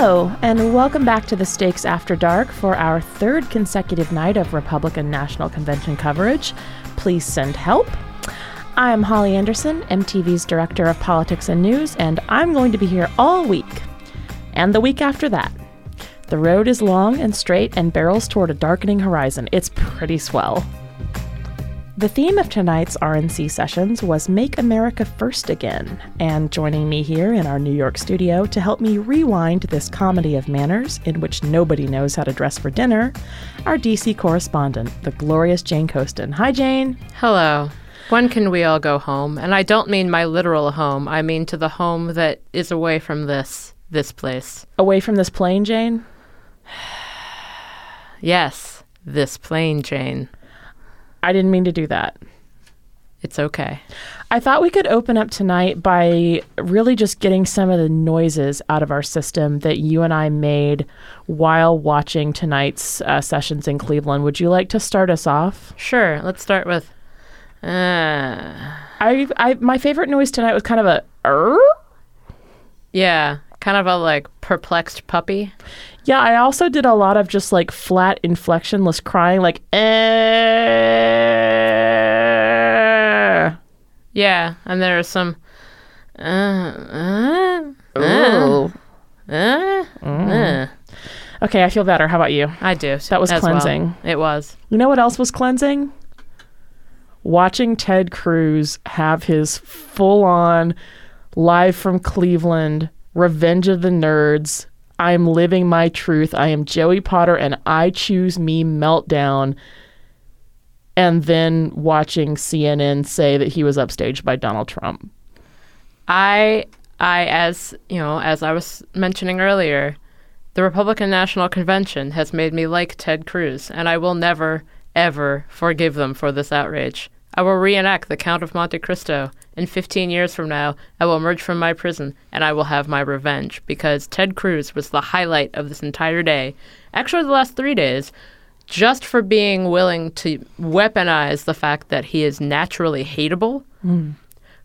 Hello, and welcome back to the Stakes After Dark for our third consecutive night of Republican National Convention coverage. Please send help. I'm Holly Anderson, MTV's Director of Politics and News, and I'm going to be here all week and the week after that. The road is long and straight and barrels toward a darkening horizon. It's pretty swell. The theme of tonight's RNC sessions was Make America First Again, and joining me here in our New York studio to help me rewind this comedy of manners in which nobody knows how to dress for dinner, our DC correspondent, the glorious Jane Coaston. Hi, Jane. Hello. When can we all go home? And I don't mean my literal home. I mean to the home that is away from this this place. Away from this plane, Jane? Yes, this plane, Jane. I didn't mean to do that. It's okay. I thought we could open up tonight by really just getting some of the noises out of our system that you and I made while watching tonight's uh, sessions in Cleveland. Would you like to start us off? Sure. Let's start with. Uh, I, I my favorite noise tonight was kind of a. Yeah, kind of a like perplexed puppy. Yeah, I also did a lot of just like flat inflectionless crying, like eh. Yeah, and there are some. Uh, uh, uh, uh, uh. Okay, I feel better. How about you? I do. That was as well. cleansing. It was. You know what else was cleansing? Watching Ted Cruz have his full on live from Cleveland Revenge of the Nerds. I'm living my truth. I am Joey Potter and I choose me meltdown. And then watching CNN say that he was upstaged by Donald Trump. I I as you know, as I was mentioning earlier, the Republican National Convention has made me like Ted Cruz, and I will never, ever forgive them for this outrage. I will reenact the Count of Monte Cristo. In 15 years from now, I will emerge from my prison and I will have my revenge because Ted Cruz was the highlight of this entire day. Actually, the last three days, just for being willing to weaponize the fact that he is naturally hateable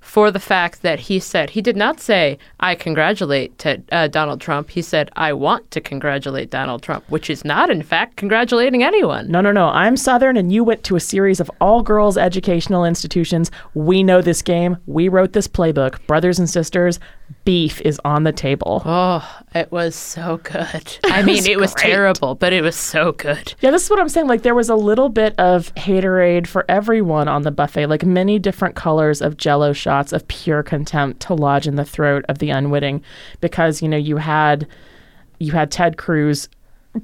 for the fact that he said he did not say I congratulate Ted, uh, Donald Trump. He said I want to congratulate Donald Trump, which is not in fact congratulating anyone. No, no, no. I'm Southern and you went to a series of all girls educational institutions. We know this game. We wrote this playbook. Brothers and sisters, beef is on the table. Oh, it was so good. I mean, was it was great. terrible, but it was so good. Yeah, this is what I'm saying. Like, there was a little bit of haterade for everyone on the buffet, like many different colors of jello shots of pure contempt to lodge in the throat of the unwitting. Because, you know, you had you had Ted Cruz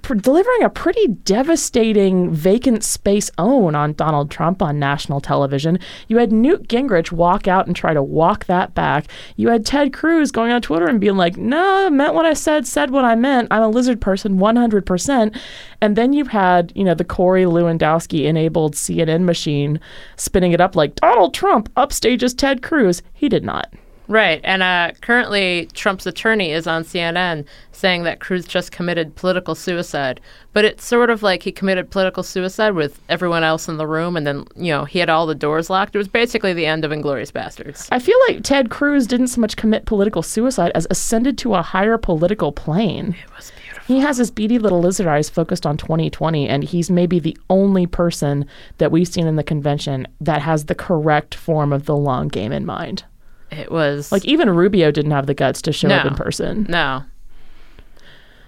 pr- delivering a pretty devastating vacant space own on Donald Trump on national television. You had Newt Gingrich walk out and try to walk that back. You had Ted Cruz going on Twitter and being like, no, meant what I said, said what I meant. I'm a lizard person 100%. And then you had, you know, the Corey Lewandowski enabled CNN machine spinning it up like Donald Trump upstages Ted Cruz. He did not. Right. And uh, currently, Trump's attorney is on CNN saying that Cruz just committed political suicide. But it's sort of like he committed political suicide with everyone else in the room, and then, you know, he had all the doors locked. It was basically the end of Inglourious Basterds. I feel like Ted Cruz didn't so much commit political suicide as ascended to a higher political plane. It was beautiful. He has his beady little lizard eyes focused on 2020, and he's maybe the only person that we've seen in the convention that has the correct form of the long game in mind. It was. Like, even Rubio didn't have the guts to show up in person. No.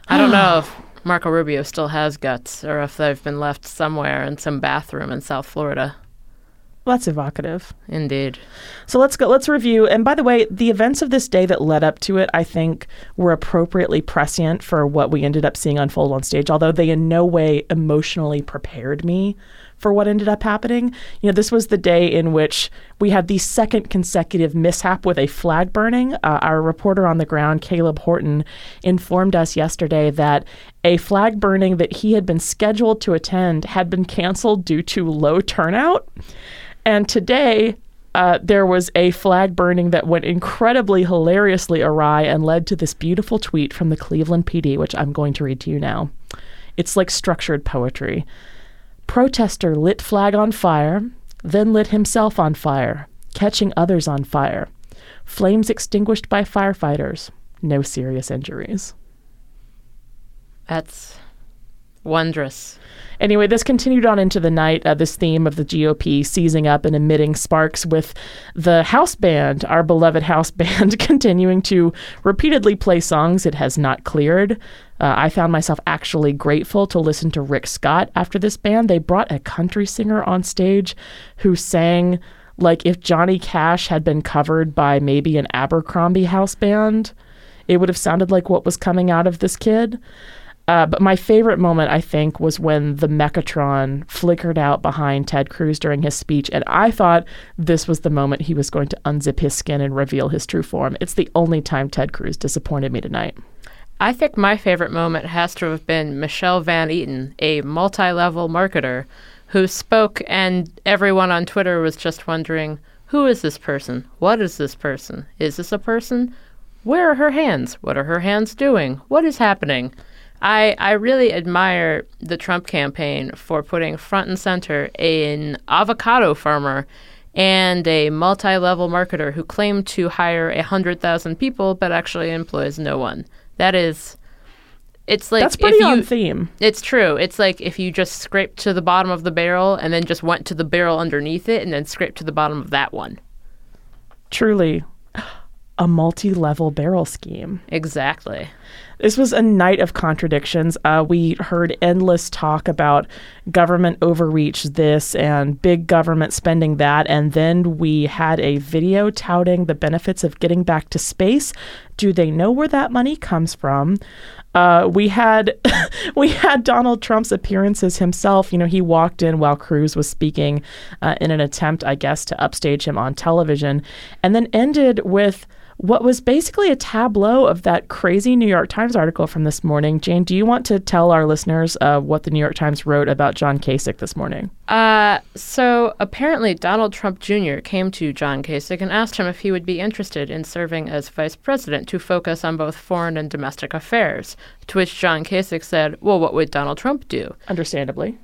I don't know if Marco Rubio still has guts or if they've been left somewhere in some bathroom in South Florida. Well, that's evocative. Indeed. So let's go. Let's review. And by the way, the events of this day that led up to it, I think, were appropriately prescient for what we ended up seeing unfold on stage. Although they in no way emotionally prepared me for what ended up happening. You know, this was the day in which we had the second consecutive mishap with a flag burning. Uh, our reporter on the ground, Caleb Horton, informed us yesterday that a flag burning that he had been scheduled to attend had been canceled due to low turnout. And today, uh, there was a flag burning that went incredibly hilariously awry and led to this beautiful tweet from the Cleveland PD, which I'm going to read to you now. It's like structured poetry. Protester lit flag on fire, then lit himself on fire, catching others on fire. Flames extinguished by firefighters. No serious injuries. That's wondrous. Anyway, this continued on into the night, uh, this theme of the GOP seizing up and emitting sparks with the house band, our beloved house band, continuing to repeatedly play songs it has not cleared. Uh, I found myself actually grateful to listen to Rick Scott after this band. They brought a country singer on stage who sang like if Johnny Cash had been covered by maybe an Abercrombie house band. It would have sounded like what was coming out of this kid. Uh, but my favorite moment, I think, was when the Mechatron flickered out behind Ted Cruz during his speech. And I thought this was the moment he was going to unzip his skin and reveal his true form. It's the only time Ted Cruz disappointed me tonight. I think my favorite moment has to have been Michelle Van Etten, a multi level marketer who spoke, and everyone on Twitter was just wondering who is this person? What is this person? Is this a person? Where are her hands? What are her hands doing? What is happening? I, I really admire the Trump campaign for putting front and center an avocado farmer and a multi level marketer who claimed to hire 100,000 people but actually employs no one. That is. It's like That's pretty you, on theme. It's true. It's like if you just scraped to the bottom of the barrel and then just went to the barrel underneath it and then scraped to the bottom of that one. Truly a multi level barrel scheme. Exactly. This was a night of contradictions. Uh, we heard endless talk about government overreach, this, and big government spending that. And then we had a video touting the benefits of getting back to space. Do they know where that money comes from? Uh, we had we had Donald Trump's appearances himself. You know, he walked in while Cruz was speaking uh, in an attempt, I guess, to upstage him on television, and then ended with what was basically a tableau of that crazy New York Times article from this morning. Jane, do you want to tell our listeners uh, what the New York Times wrote about John Kasich this morning? Uh, so apparently, Donald Trump Jr. came to John Kasich and asked him if he would be interested in serving as vice president to focus on both foreign and domestic affairs. To which John Kasich said, Well, what would Donald Trump do? Understandably.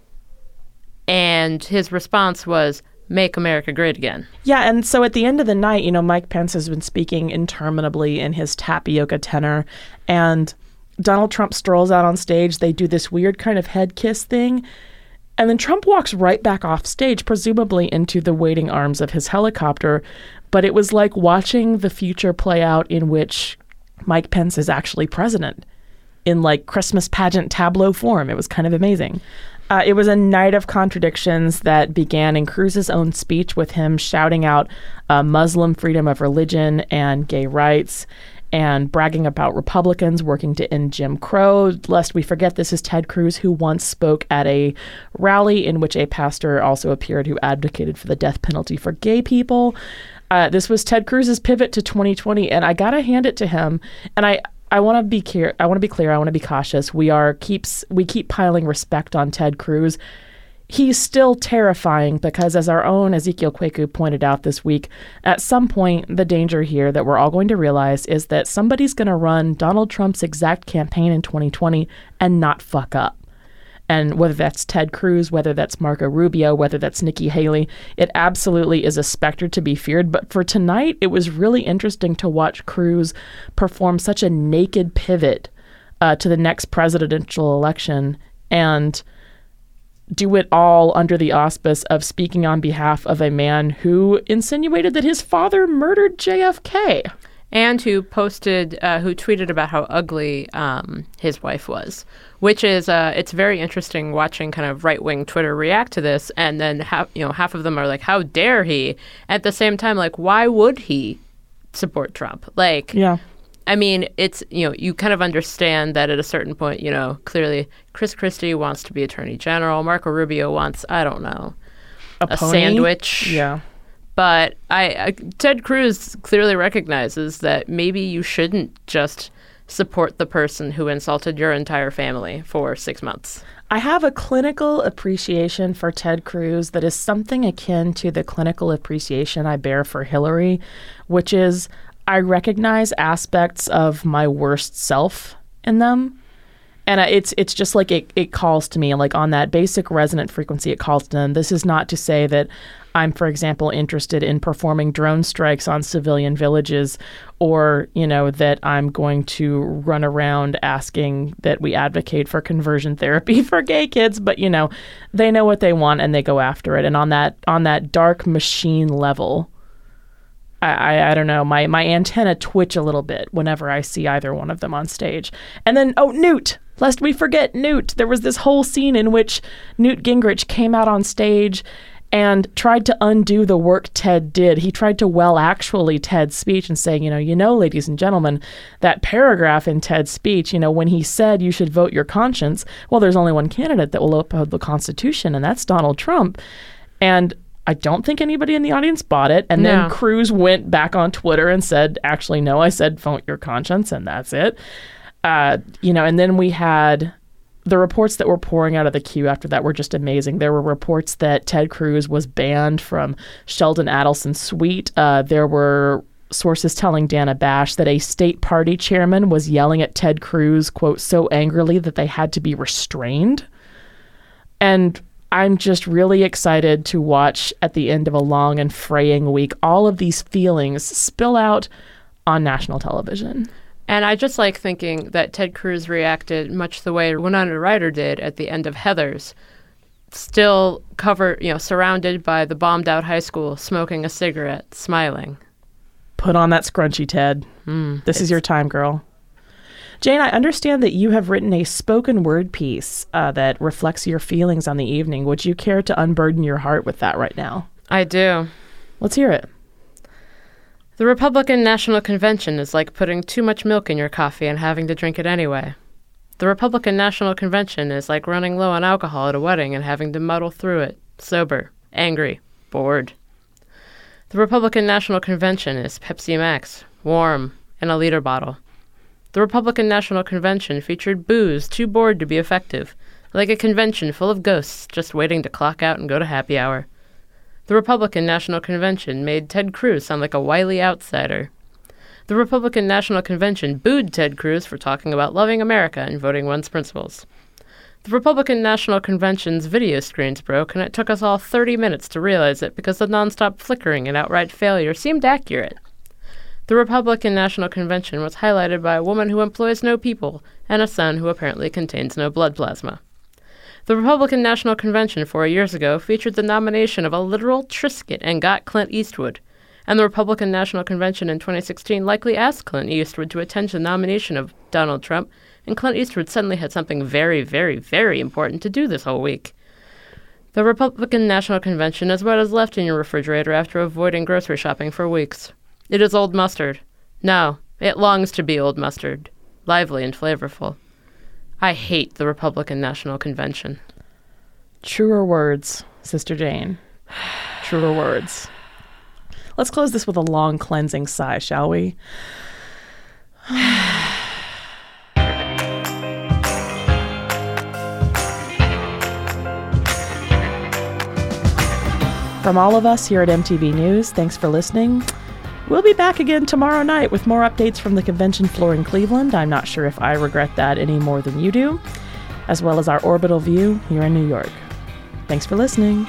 And his response was, make America great again. Yeah, and so at the end of the night, you know, Mike Pence has been speaking interminably in his tapioca tenor, and Donald Trump strolls out on stage. They do this weird kind of head kiss thing. And then Trump walks right back off stage, presumably into the waiting arms of his helicopter. But it was like watching the future play out in which Mike Pence is actually president in like Christmas pageant tableau form. It was kind of amazing. Uh, it was a night of contradictions that began in Cruz's own speech with him shouting out uh, Muslim freedom of religion and gay rights and bragging about Republicans working to end Jim Crow. Lest we forget, this is Ted Cruz, who once spoke at a rally in which a pastor also appeared who advocated for the death penalty for gay people. Uh, this was Ted Cruz's pivot to 2020, and I gotta hand it to him. And I, I want to be clear. I want to be clear. I want to be cautious. We are keeps we keep piling respect on Ted Cruz. He's still terrifying because, as our own Ezekiel Kweku pointed out this week, at some point, the danger here that we're all going to realize is that somebody's going to run Donald Trump's exact campaign in 2020 and not fuck up. And whether that's Ted Cruz, whether that's Marco Rubio, whether that's Nikki Haley, it absolutely is a specter to be feared. But for tonight, it was really interesting to watch Cruz perform such a naked pivot uh, to the next presidential election and do it all under the auspice of speaking on behalf of a man who insinuated that his father murdered JFK. And who posted, uh, who tweeted about how ugly um, his wife was, which is, uh, it's very interesting watching kind of right wing Twitter react to this, and then half, you know, half of them are like, "How dare he?" At the same time, like, why would he support Trump? Like, Yeah. I mean, it's you know, you kind of understand that at a certain point, you know, clearly Chris Christie wants to be Attorney General, Marco Rubio wants, I don't know, A, a sandwich. Yeah. But I, I Ted Cruz clearly recognizes that maybe you shouldn't just support the person who insulted your entire family for six months. I have a clinical appreciation for Ted Cruz that is something akin to the clinical appreciation I bear for Hillary, which is I recognize aspects of my worst self in them. and it's it's just like it, it calls to me like on that basic resonant frequency it calls to them this is not to say that i'm for example interested in performing drone strikes on civilian villages or you know that i'm going to run around asking that we advocate for conversion therapy for gay kids but you know they know what they want and they go after it and on that on that dark machine level I, I, I don't know my my antenna twitch a little bit whenever I see either one of them on stage. And then oh Newt, lest we forget Newt. There was this whole scene in which Newt Gingrich came out on stage and tried to undo the work Ted did. He tried to well actually Ted's speech and say, you know, you know, ladies and gentlemen, that paragraph in Ted's speech, you know, when he said you should vote your conscience, well, there's only one candidate that will uphold the Constitution, and that's Donald Trump. And I don't think anybody in the audience bought it. And No. then Cruz went back on Twitter and said, actually, no, I said vote your conscience, and that's it. Uh, you know, and then we had the reports that were pouring out of the Q after that were just amazing. There were reports that Ted Cruz was banned from Sheldon Adelson's suite. Uh, there were sources telling Dana Bash that a state party chairman was yelling at Ted Cruz, quote, so angrily that they had to be restrained. And I'm just really excited to watch at the end of a long and fraying week all of these feelings spill out on national television. And I just like thinking that Ted Cruz reacted much the way Winona Ryder did at the end of Heathers. Still covered, you know, surrounded by the bombed out high school, smoking a cigarette, smiling. Put on that scrunchie, Ted. this is your time, girl. Jane, I understand that you have written a spoken word piece uh, that reflects your feelings on the evening. Would you care to unburden your heart with that right now? I do. Let's hear it. The Republican National Convention is like putting too much milk in your coffee and having to drink it anyway. The Republican National Convention is like running low on alcohol at a wedding and having to muddle through it, sober, angry, bored. The Republican National Convention is Pepsi Max, warm, in a liter bottle. The Republican National Convention featured boos too bored to be effective, like a convention full of ghosts just waiting to clock out and go to happy hour. The Republican National Convention made Ted Cruz sound like a wily outsider. The Republican National Convention booed Ted Cruz for talking about loving America and voting one's principles. The Republican National Convention's video screens broke, and it took us all 30 minutes to realize it because the nonstop flickering and outright failure seemed accurate. The Republican National Convention was highlighted by a woman who employs no people and a son who apparently contains no blood plasma. The Republican National Convention four years ago featured the nomination of a literal Triscuit and got Clint Eastwood. And the Republican National Convention in 2016 likely asked Clint Eastwood to attend the nomination of Donald Trump, and Clint Eastwood suddenly had something very, very, very important to do this whole week. The Republican National Convention is what is left in your refrigerator after avoiding grocery shopping for weeks. It is old mustard. No, it longs to be old mustard, lively and flavorful. I hate the Republican National Convention. Truer words, Sister Jane. Truer words. Let's close this with a long cleansing sigh, shall we? From all of us here at MTV News, thanks for listening. We'll be back again tomorrow night with more updates from the convention floor in Cleveland. I'm not sure if I regret that any more than you do, as well as our orbital view here in New York. Thanks for listening.